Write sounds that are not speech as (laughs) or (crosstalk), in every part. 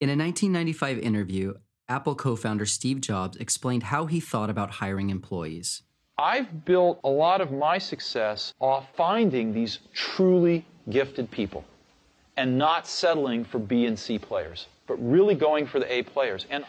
In a 1995 interview, Apple co founder Steve Jobs explained how he thought about hiring employees. I've built a lot of my success off finding these truly gifted people and not settling for B and C players, but really going for the A players. And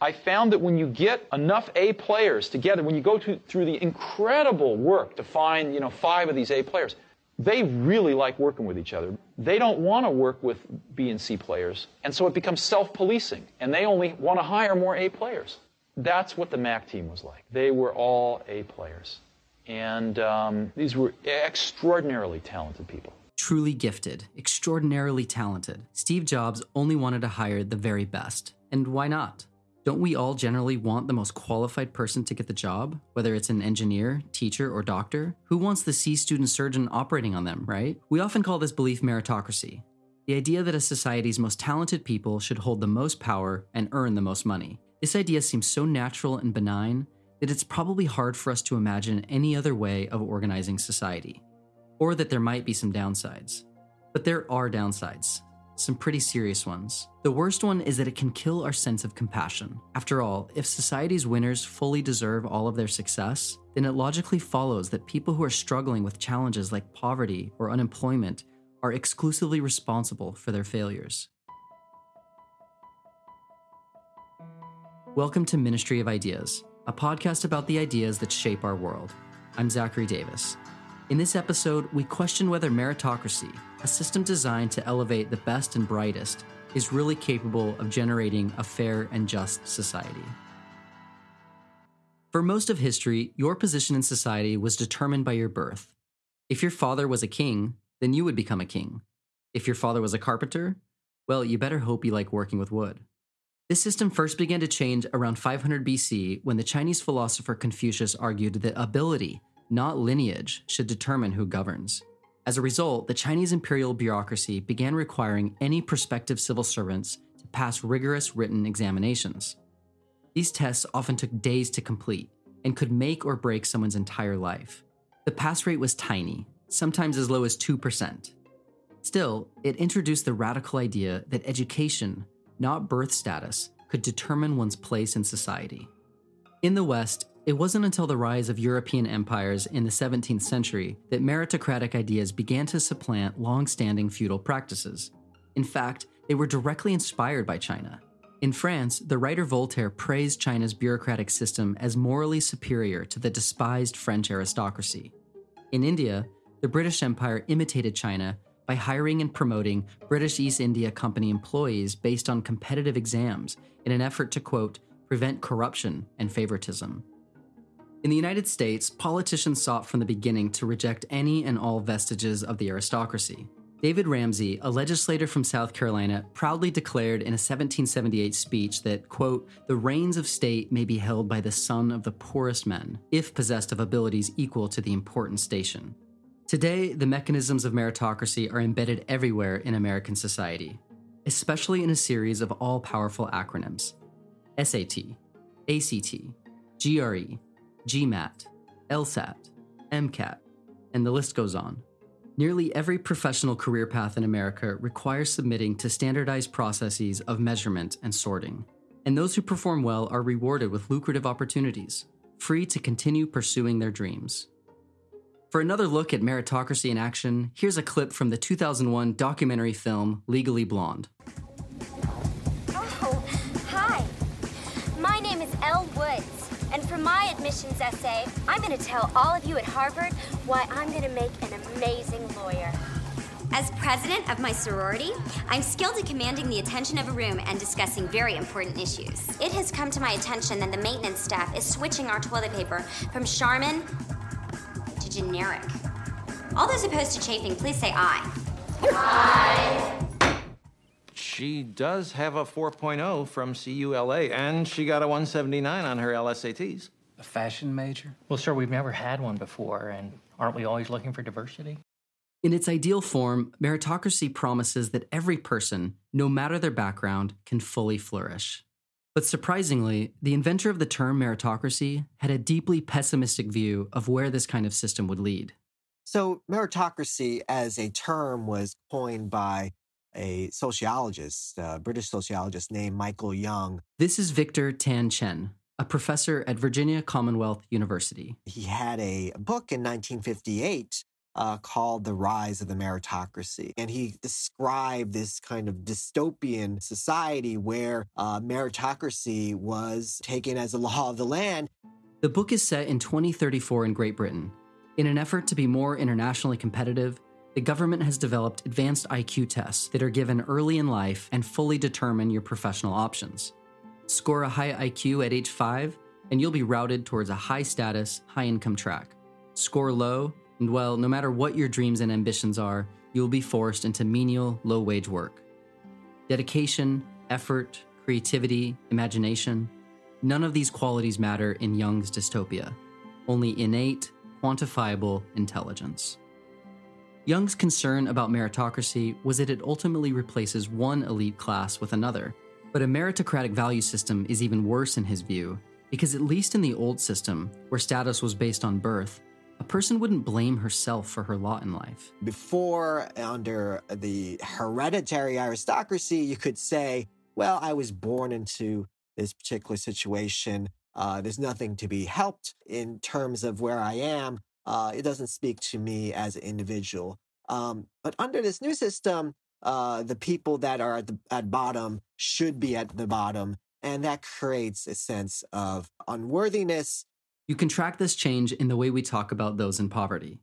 I found that when you get enough A players together, when you go to, through the incredible work to find, you know, five of these A players, they really like working with each other. They don't want to work with B and C players, and so it becomes self-policing, and they only want to hire more A players. That's what the Mac team was like. They were all A players, and um, these were extraordinarily talented people. Truly gifted, extraordinarily talented. Steve Jobs only wanted to hire the very best. And why not? Don't we all generally want the most qualified person to get the job, whether it's an engineer, teacher, or doctor? Who wants the C student surgeon operating on them, right? We often call this belief meritocracy the idea that a society's most talented people should hold the most power and earn the most money. This idea seems so natural and benign that it's probably hard for us to imagine any other way of organizing society, or that there might be some downsides. But there are downsides, some pretty serious ones. The worst one is that it can kill our sense of compassion. After all, if society's winners fully deserve all of their success, then it logically follows that people who are struggling with challenges like poverty or unemployment are exclusively responsible for their failures. Welcome to Ministry of Ideas, a podcast about the ideas that shape our world. I'm Zachary Davis. In this episode, we question whether meritocracy, a system designed to elevate the best and brightest, is really capable of generating a fair and just society. For most of history, your position in society was determined by your birth. If your father was a king, then you would become a king. If your father was a carpenter, well, you better hope you like working with wood. This system first began to change around 500 BC when the Chinese philosopher Confucius argued that ability, not lineage, should determine who governs. As a result, the Chinese imperial bureaucracy began requiring any prospective civil servants to pass rigorous written examinations. These tests often took days to complete and could make or break someone's entire life. The pass rate was tiny, sometimes as low as 2%. Still, it introduced the radical idea that education, not birth status, could determine one's place in society. In the West, it wasn't until the rise of European empires in the 17th century that meritocratic ideas began to supplant long standing feudal practices. In fact, they were directly inspired by China. In France, the writer Voltaire praised China's bureaucratic system as morally superior to the despised French aristocracy. In India, the British Empire imitated China by hiring and promoting British East India Company employees based on competitive exams in an effort to, quote, prevent corruption and favoritism. In the United States, politicians sought from the beginning to reject any and all vestiges of the aristocracy. David Ramsay, a legislator from South Carolina, proudly declared in a 1778 speech that, quote, the reins of state may be held by the son of the poorest men, if possessed of abilities equal to the important station. Today, the mechanisms of meritocracy are embedded everywhere in American society, especially in a series of all powerful acronyms SAT, ACT, GRE, GMAT, LSAT, MCAT, and the list goes on. Nearly every professional career path in America requires submitting to standardized processes of measurement and sorting. And those who perform well are rewarded with lucrative opportunities, free to continue pursuing their dreams. For another look at meritocracy in action, here's a clip from the 2001 documentary film Legally Blonde. For my admissions essay, I'm going to tell all of you at Harvard why I'm going to make an amazing lawyer. As president of my sorority, I'm skilled at commanding the attention of a room and discussing very important issues. It has come to my attention that the maintenance staff is switching our toilet paper from Charmin to generic. All those opposed to chafing, please say aye. Aye. She does have a 4.0 from CULA, and she got a 179 on her LSATs. A fashion major? Well, sir, we've never had one before, and aren't we always looking for diversity? In its ideal form, meritocracy promises that every person, no matter their background, can fully flourish. But surprisingly, the inventor of the term meritocracy had a deeply pessimistic view of where this kind of system would lead. So, meritocracy as a term was coined by a sociologist, a British sociologist named Michael Young. This is Victor Tan Chen, a professor at Virginia Commonwealth University. He had a book in 1958 uh, called The Rise of the Meritocracy. And he described this kind of dystopian society where uh, meritocracy was taken as a law of the land. The book is set in 2034 in Great Britain. In an effort to be more internationally competitive, the government has developed advanced IQ tests that are given early in life and fully determine your professional options. Score a high IQ at age 5, and you'll be routed towards a high status, high income track. Score low, and well, no matter what your dreams and ambitions are, you will be forced into menial, low wage work. Dedication, effort, creativity, imagination none of these qualities matter in Young's dystopia, only innate, quantifiable intelligence. Young's concern about meritocracy was that it ultimately replaces one elite class with another. But a meritocratic value system is even worse in his view, because at least in the old system, where status was based on birth, a person wouldn't blame herself for her lot in life. Before, under the hereditary aristocracy, you could say, well, I was born into this particular situation. Uh, there's nothing to be helped in terms of where I am. Uh, it doesn't speak to me as an individual. Um, but under this new system, uh, the people that are at the at bottom should be at the bottom, and that creates a sense of unworthiness you can track this change in the way we talk about those in poverty.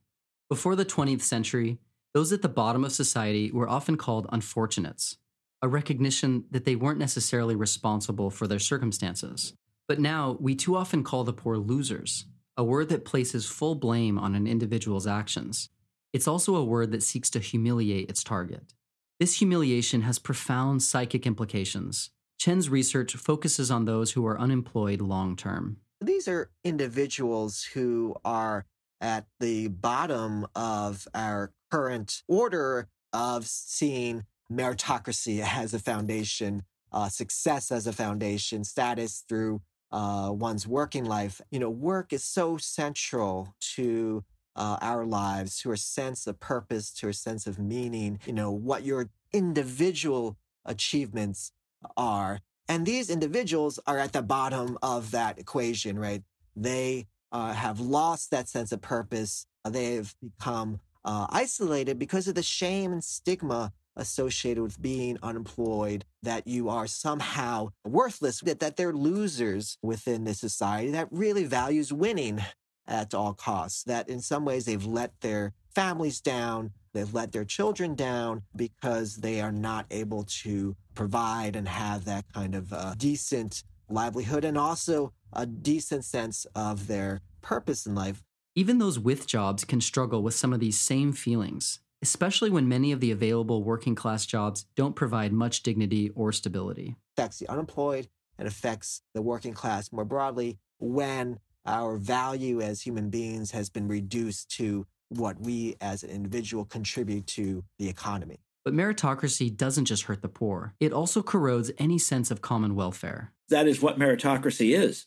Before the 20th century, those at the bottom of society were often called unfortunates, a recognition that they weren't necessarily responsible for their circumstances. But now, we too often call the poor losers, a word that places full blame on an individual's actions. It's also a word that seeks to humiliate its target. This humiliation has profound psychic implications. Chen's research focuses on those who are unemployed long term. These are individuals who are at the bottom of our current order of seeing meritocracy (laughs) as a foundation, uh, success as a foundation, status through uh, one's working life. You know, work is so central to uh, our lives, to a sense of purpose, to a sense of meaning. You know, what your individual achievements are. And these individuals are at the bottom of that equation, right? They uh, have lost that sense of purpose. They've become uh, isolated because of the shame and stigma associated with being unemployed, that you are somehow worthless, that, that they're losers within this society that really values winning at all costs, that in some ways they've let their families down, They've let their children down because they are not able to provide and have that kind of uh, decent livelihood and also a decent sense of their purpose in life. Even those with jobs can struggle with some of these same feelings, especially when many of the available working class jobs don't provide much dignity or stability. It affects the unemployed and affects the working class more broadly when our value as human beings has been reduced to what we as an individual contribute to the economy. But meritocracy doesn't just hurt the poor, it also corrodes any sense of common welfare. That is what meritocracy is.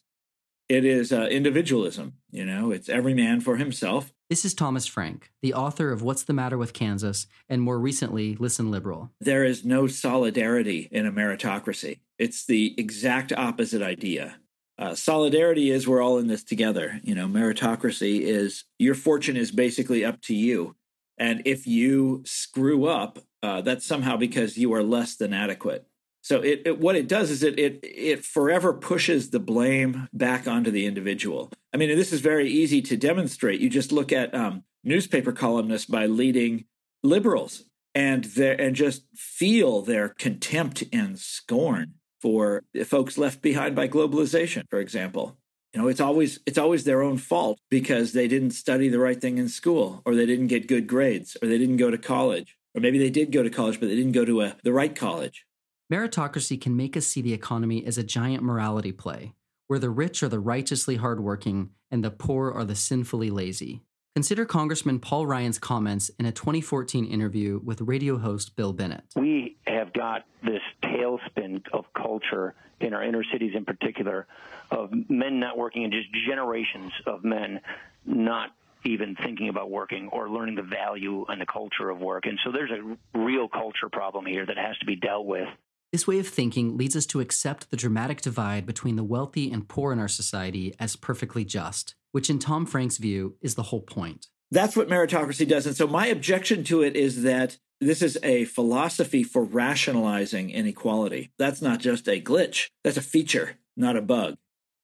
It is uh, individualism, you know, it's every man for himself. This is Thomas Frank, the author of What's the Matter with Kansas and more recently, Listen Liberal. There is no solidarity in a meritocracy. It's the exact opposite idea. Uh, solidarity is we're all in this together. You know, meritocracy is your fortune is basically up to you. And if you screw up, uh, that's somehow because you are less than adequate. So it, it, what it does is it it it forever pushes the blame back onto the individual. I mean, this is very easy to demonstrate. You just look at um, newspaper columnists by leading liberals and their and just feel their contempt and scorn for folks left behind by globalization, for example. You know, it's always it's always their own fault because they didn't study the right thing in school, or they didn't get good grades, or they didn't go to college, or maybe they did go to college but they didn't go to a, the right college. Meritocracy can make us see the economy as a giant morality play, where the rich are the righteously hardworking and the poor are the sinfully lazy. Consider Congressman Paul Ryan's comments in a 2014 interview with radio host Bill Bennett. We have got this tailspin of culture in our inner cities in particular of men not working and just generations of men not even thinking about working or learning the value and the culture of work. And so there's a real culture problem here that has to be dealt with. This way of thinking leads us to accept the dramatic divide between the wealthy and poor in our society as perfectly just, which, in Tom Frank's view, is the whole point. That's what meritocracy does. And so, my objection to it is that this is a philosophy for rationalizing inequality. That's not just a glitch, that's a feature, not a bug.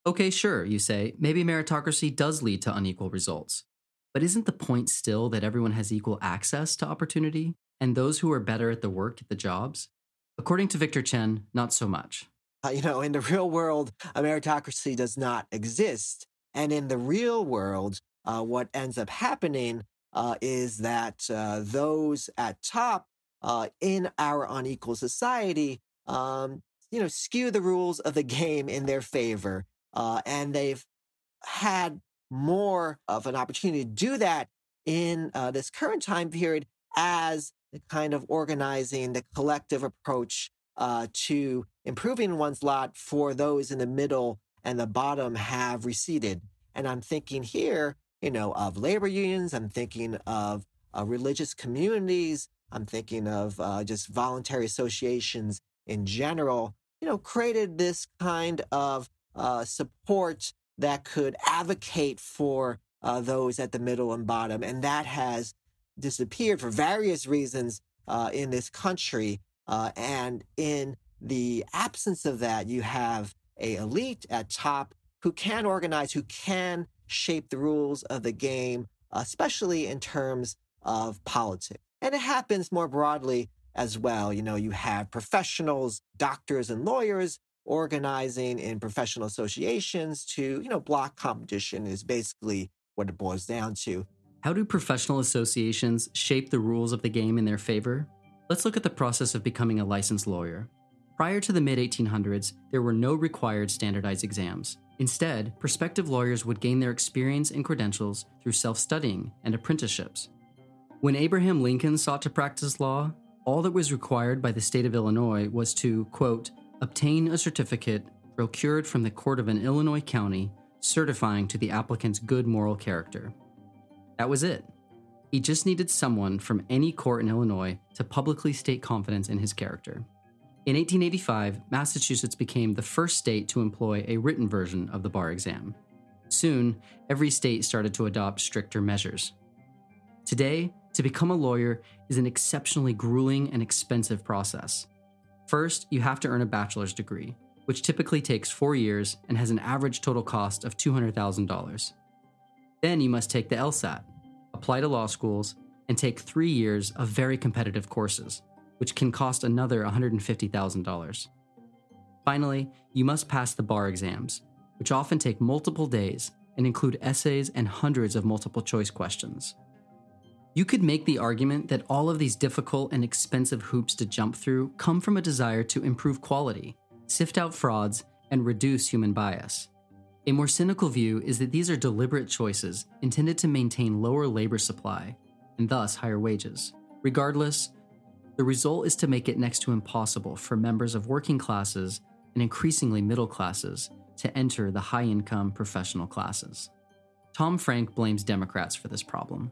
Okay, sure, you say, maybe meritocracy does lead to unequal results. But isn't the point still that everyone has equal access to opportunity, and those who are better at the work get the jobs? According to Victor Chen, not so much. Uh, you know, in the real world, a meritocracy does not exist. And in the real world, uh, what ends up happening uh, is that uh, those at top uh, in our unequal society, um, you know, skew the rules of the game in their favor. Uh, and they've had more of an opportunity to do that in this current time period as the kind of organizing, the collective approach uh, to improving one's lot for those in the middle and the bottom have receded. And I'm thinking here, you know, of labor unions. I'm thinking of uh, religious communities. I'm thinking of uh, just voluntary associations in general. You know, created this kind of uh, support that could advocate for uh, those at the middle and bottom. And that has disappeared for various reasons uh, in this country. Uh, and in the absence of that, you have a elite at top who can organize, who can shape the rules of the game, especially in terms of politics. And it happens more broadly as well. You know, you have professionals, doctors, and lawyers organizing in professional associations to, you know, block competition is basically what it boils down to. How do professional associations shape the rules of the game in their favor? Let's look at the process of becoming a licensed lawyer. Prior to the mid 1800s, there were no required standardized exams. Instead, prospective lawyers would gain their experience and credentials through self studying and apprenticeships. When Abraham Lincoln sought to practice law, all that was required by the state of Illinois was to, quote, obtain a certificate procured from the court of an Illinois county certifying to the applicant's good moral character. That was it. He just needed someone from any court in Illinois to publicly state confidence in his character. In 1885, Massachusetts became the first state to employ a written version of the bar exam. Soon, every state started to adopt stricter measures. Today, to become a lawyer is an exceptionally grueling and expensive process. First, you have to earn a bachelor's degree, which typically takes four years and has an average total cost of $200,000. Then you must take the LSAT, apply to law schools, and take three years of very competitive courses, which can cost another $150,000. Finally, you must pass the bar exams, which often take multiple days and include essays and hundreds of multiple choice questions. You could make the argument that all of these difficult and expensive hoops to jump through come from a desire to improve quality, sift out frauds, and reduce human bias. A more cynical view is that these are deliberate choices intended to maintain lower labor supply and thus higher wages. Regardless, the result is to make it next to impossible for members of working classes and increasingly middle classes to enter the high income professional classes. Tom Frank blames Democrats for this problem.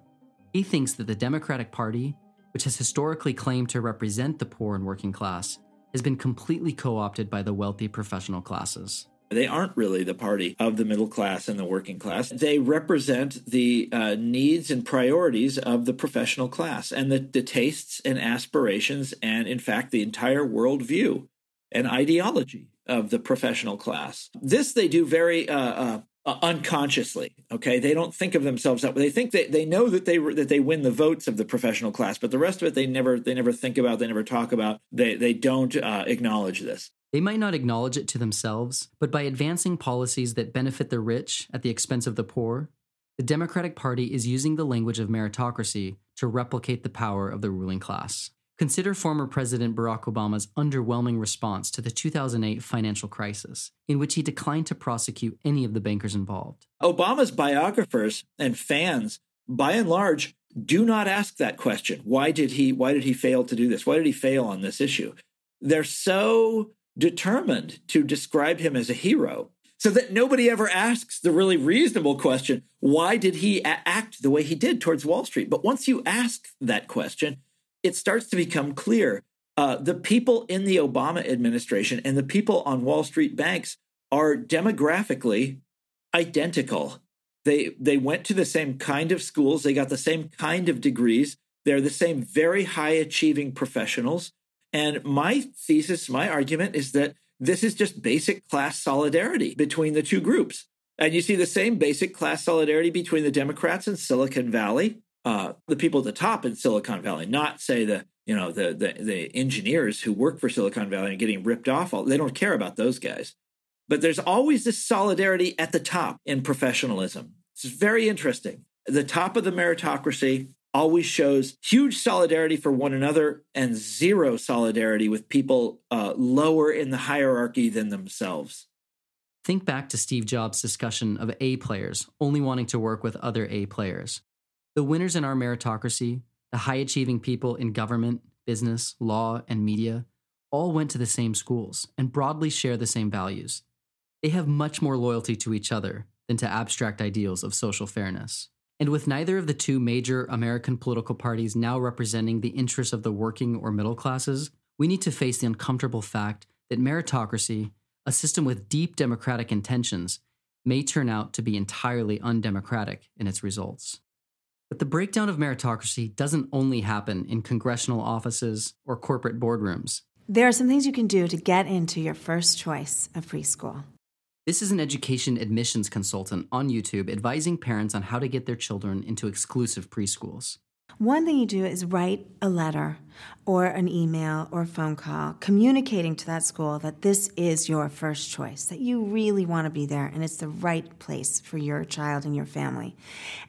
He thinks that the Democratic Party, which has historically claimed to represent the poor and working class, has been completely co opted by the wealthy professional classes. They aren't really the party of the middle class and the working class. They represent the uh, needs and priorities of the professional class and the, the tastes and aspirations, and in fact, the entire worldview and ideology of the professional class. This they do very uh, uh, unconsciously. Okay, they don't think of themselves that way. They think that they know that they that they win the votes of the professional class, but the rest of it they never they never think about. They never talk about. They they don't uh, acknowledge this. They might not acknowledge it to themselves, but by advancing policies that benefit the rich at the expense of the poor, the Democratic Party is using the language of meritocracy to replicate the power of the ruling class. Consider former President Barack Obama's underwhelming response to the 2008 financial crisis, in which he declined to prosecute any of the bankers involved. Obama's biographers and fans, by and large, do not ask that question. Why did he why did he fail to do this? Why did he fail on this issue? They're so determined to describe him as a hero so that nobody ever asks the really reasonable question why did he a- act the way he did towards Wall Street? But once you ask that question, it starts to become clear. Uh, the people in the Obama administration and the people on Wall Street banks are demographically identical. They they went to the same kind of schools, they got the same kind of degrees, they're the same very high achieving professionals. And my thesis, my argument is that this is just basic class solidarity between the two groups. And you see the same basic class solidarity between the Democrats in Silicon Valley, uh, the people at the top in Silicon Valley, not say the you know the, the the engineers who work for Silicon Valley and getting ripped off. All they don't care about those guys. But there's always this solidarity at the top in professionalism. It's very interesting. The top of the meritocracy always shows huge solidarity for one another and zero solidarity with people uh, lower in the hierarchy than themselves. Think back to Steve Jobs' discussion of A players only wanting to work with other A players. The winners in our meritocracy, the high achieving people in government, business, law, and media, all went to the same schools and broadly share the same values. They have much more loyalty to each other than to abstract ideals of social fairness. And with neither of the two major American political parties now representing the interests of the working or middle classes, we need to face the uncomfortable fact that meritocracy, a system with deep democratic intentions, may turn out to be entirely undemocratic in its results. But the breakdown of meritocracy doesn't only happen in congressional offices or corporate boardrooms. There are some things you can do to get into your first choice of preschool. This is an education admissions consultant on YouTube advising parents on how to get their children into exclusive preschools. One thing you do is write a letter or an email or a phone call communicating to that school that this is your first choice, that you really want to be there and it's the right place for your child and your family.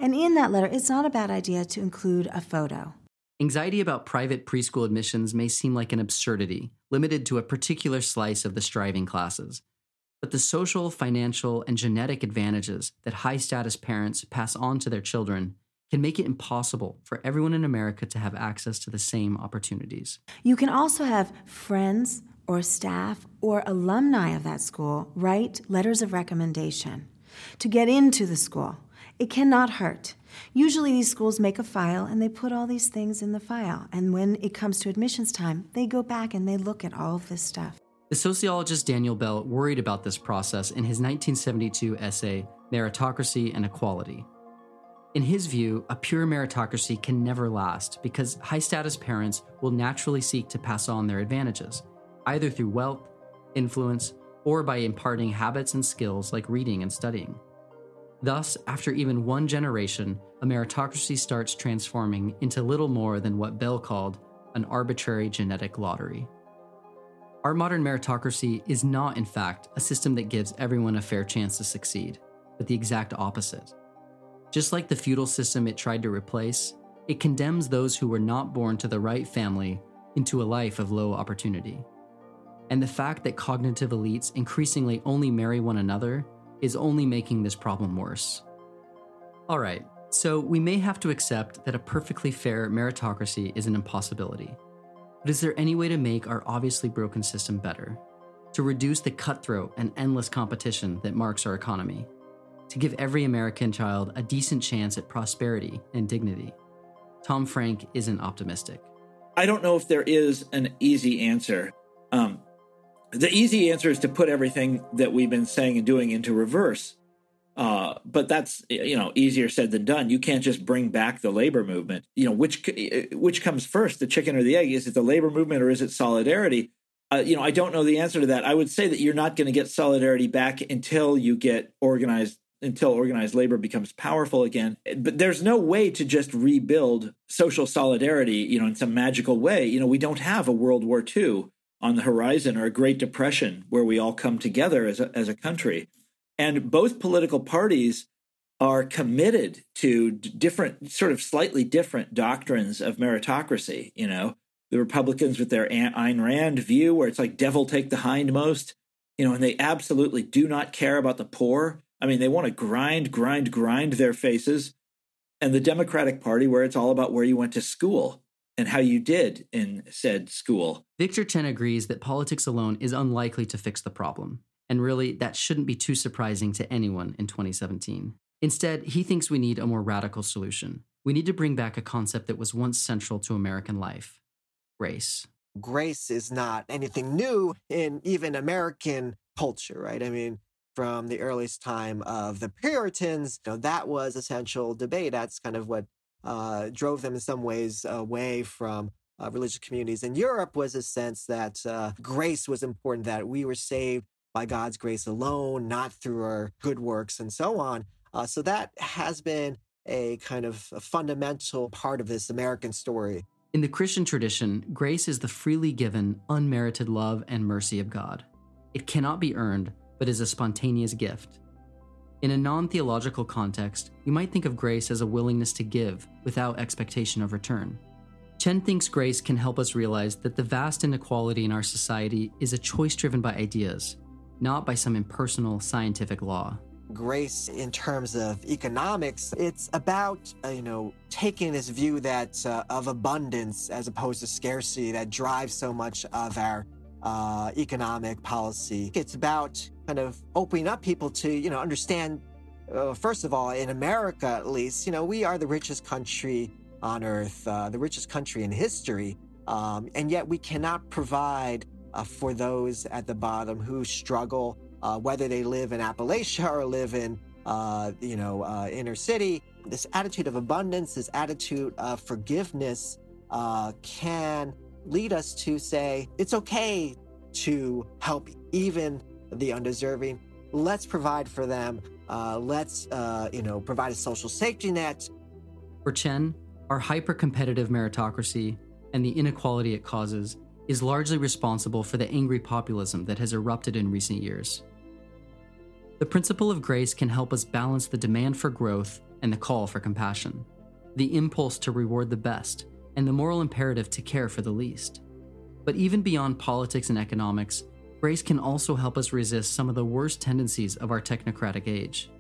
And in that letter, it's not a bad idea to include a photo. Anxiety about private preschool admissions may seem like an absurdity, limited to a particular slice of the striving classes. But the social, financial, and genetic advantages that high status parents pass on to their children can make it impossible for everyone in America to have access to the same opportunities. You can also have friends or staff or alumni of that school write letters of recommendation to get into the school. It cannot hurt. Usually, these schools make a file and they put all these things in the file. And when it comes to admissions time, they go back and they look at all of this stuff. The sociologist Daniel Bell worried about this process in his 1972 essay, Meritocracy and Equality. In his view, a pure meritocracy can never last because high status parents will naturally seek to pass on their advantages, either through wealth, influence, or by imparting habits and skills like reading and studying. Thus, after even one generation, a meritocracy starts transforming into little more than what Bell called an arbitrary genetic lottery. Our modern meritocracy is not, in fact, a system that gives everyone a fair chance to succeed, but the exact opposite. Just like the feudal system it tried to replace, it condemns those who were not born to the right family into a life of low opportunity. And the fact that cognitive elites increasingly only marry one another is only making this problem worse. All right, so we may have to accept that a perfectly fair meritocracy is an impossibility. But is there any way to make our obviously broken system better? To reduce the cutthroat and endless competition that marks our economy? To give every American child a decent chance at prosperity and dignity? Tom Frank isn't optimistic. I don't know if there is an easy answer. Um, the easy answer is to put everything that we've been saying and doing into reverse. Uh, but that's you know easier said than done. You can't just bring back the labor movement. You know which which comes first, the chicken or the egg? Is it the labor movement or is it solidarity? Uh, you know I don't know the answer to that. I would say that you're not going to get solidarity back until you get organized until organized labor becomes powerful again. But there's no way to just rebuild social solidarity, you know, in some magical way. You know, we don't have a World War II on the horizon or a Great Depression where we all come together as a, as a country. And both political parties are committed to different, sort of slightly different doctrines of meritocracy. You know, the Republicans with their Ayn Rand view, where it's like devil take the hindmost, you know, and they absolutely do not care about the poor. I mean, they want to grind, grind, grind their faces. And the Democratic Party, where it's all about where you went to school and how you did in said school. Victor Chen agrees that politics alone is unlikely to fix the problem. And really, that shouldn't be too surprising to anyone in 2017. Instead, he thinks we need a more radical solution. We need to bring back a concept that was once central to American life grace. Grace is not anything new in even American culture, right? I mean, from the earliest time of the Puritans, you know, that was essential debate. That's kind of what uh, drove them in some ways away from uh, religious communities in Europe was a sense that uh, grace was important, that we were saved by God's grace alone, not through our good works and so on. Uh, so that has been a kind of a fundamental part of this American story. In the Christian tradition, grace is the freely given, unmerited love and mercy of God. It cannot be earned, but is a spontaneous gift. In a non theological context, you might think of grace as a willingness to give without expectation of return. Chen thinks grace can help us realize that the vast inequality in our society is a choice driven by ideas, not by some impersonal scientific law. Grace, in terms of economics, it's about uh, you know taking this view that uh, of abundance as opposed to scarcity that drives so much of our uh, economic policy. It's about kind of opening up people to you know understand. Uh, first of all, in America, at least, you know, we are the richest country on earth, uh, the richest country in history, um, and yet we cannot provide uh, for those at the bottom who struggle, uh, whether they live in Appalachia or live in, uh, you know, uh, inner city. This attitude of abundance, this attitude of forgiveness, uh, can lead us to say it's okay to help even the undeserving. Let's provide for them. Uh, let's, you know, provide a social safety net. For Chen, our hyper competitive meritocracy and the inequality it causes is largely responsible for the angry populism that has erupted in recent years. The principle of grace can help us balance the demand for growth and the call for compassion, the impulse to reward the best, and the moral imperative to care for the least. But even beyond politics and economics, grace can also help us resist some of the worst tendencies of our technocratic age.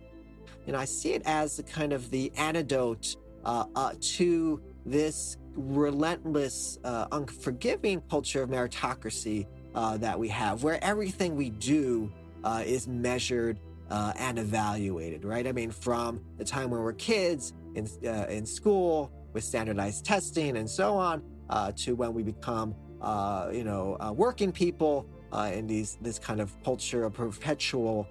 And I see it as the kind of the antidote uh, uh, to this relentless, uh, unforgiving culture of meritocracy uh, that we have, where everything we do uh, is measured uh, and evaluated, right? I mean, from the time when we're kids in, uh, in school with standardized testing and so on, uh, to when we become, you know, working people in these this kind of culture of perpetual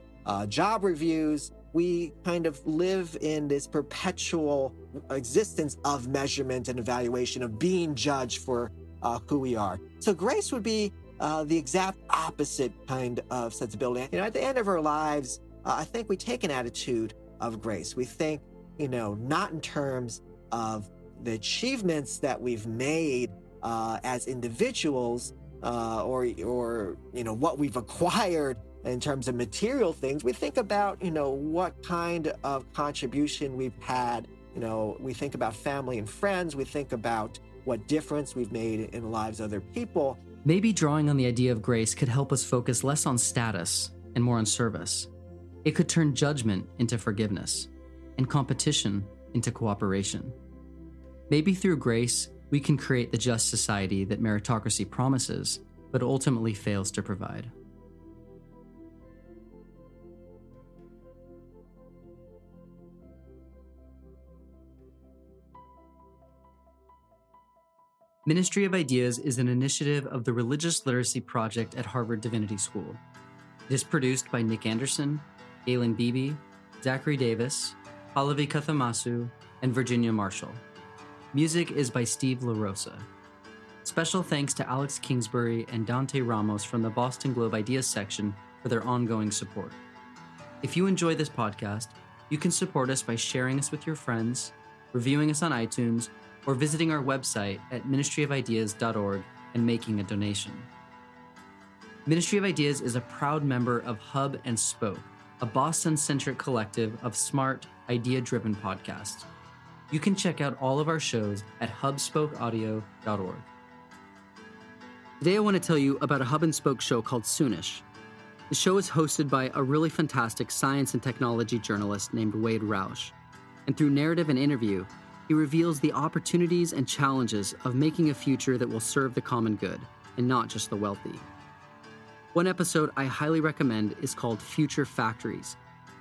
job reviews we kind of live in this perpetual existence of measurement and evaluation, of being judged for uh, who we are. So grace would be uh, the exact opposite kind of sensibility. You know, at the end of our lives, uh, I think we take an attitude of grace. We think, you know, not in terms of the achievements that we've made uh, as individuals, uh, or or you know what we've acquired in terms of material things, we think about, you know, what kind of contribution we've had. You know, we think about family and friends, we think about what difference we've made in the lives of other people. Maybe drawing on the idea of grace could help us focus less on status and more on service. It could turn judgment into forgiveness and competition into cooperation. Maybe through grace, we can create the just society that meritocracy promises, but ultimately fails to provide. Ministry of Ideas is an initiative of the Religious Literacy Project at Harvard Divinity School. It is produced by Nick Anderson, Galen Beebe, Zachary Davis, Pallavi Kathamasu, and Virginia Marshall. Music is by Steve LaRosa. Special thanks to Alex Kingsbury and Dante Ramos from the Boston Globe Ideas section for their ongoing support. If you enjoy this podcast, you can support us by sharing us with your friends, reviewing us on iTunes, or visiting our website at ministryofideas.org and making a donation. Ministry of Ideas is a proud member of Hub and Spoke, a Boston centric collective of smart, idea driven podcasts. You can check out all of our shows at hubspokeaudio.org. Today, I want to tell you about a hub and spoke show called Soonish. The show is hosted by a really fantastic science and technology journalist named Wade Roush. And through narrative and interview, he reveals the opportunities and challenges of making a future that will serve the common good and not just the wealthy. One episode I highly recommend is called Future Factories,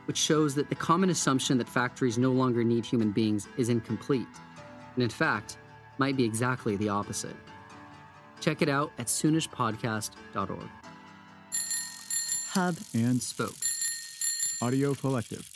which shows that the common assumption that factories no longer need human beings is incomplete, and in fact, might be exactly the opposite. Check it out at soonishpodcast.org. Hub and Spoke. Audio Collective.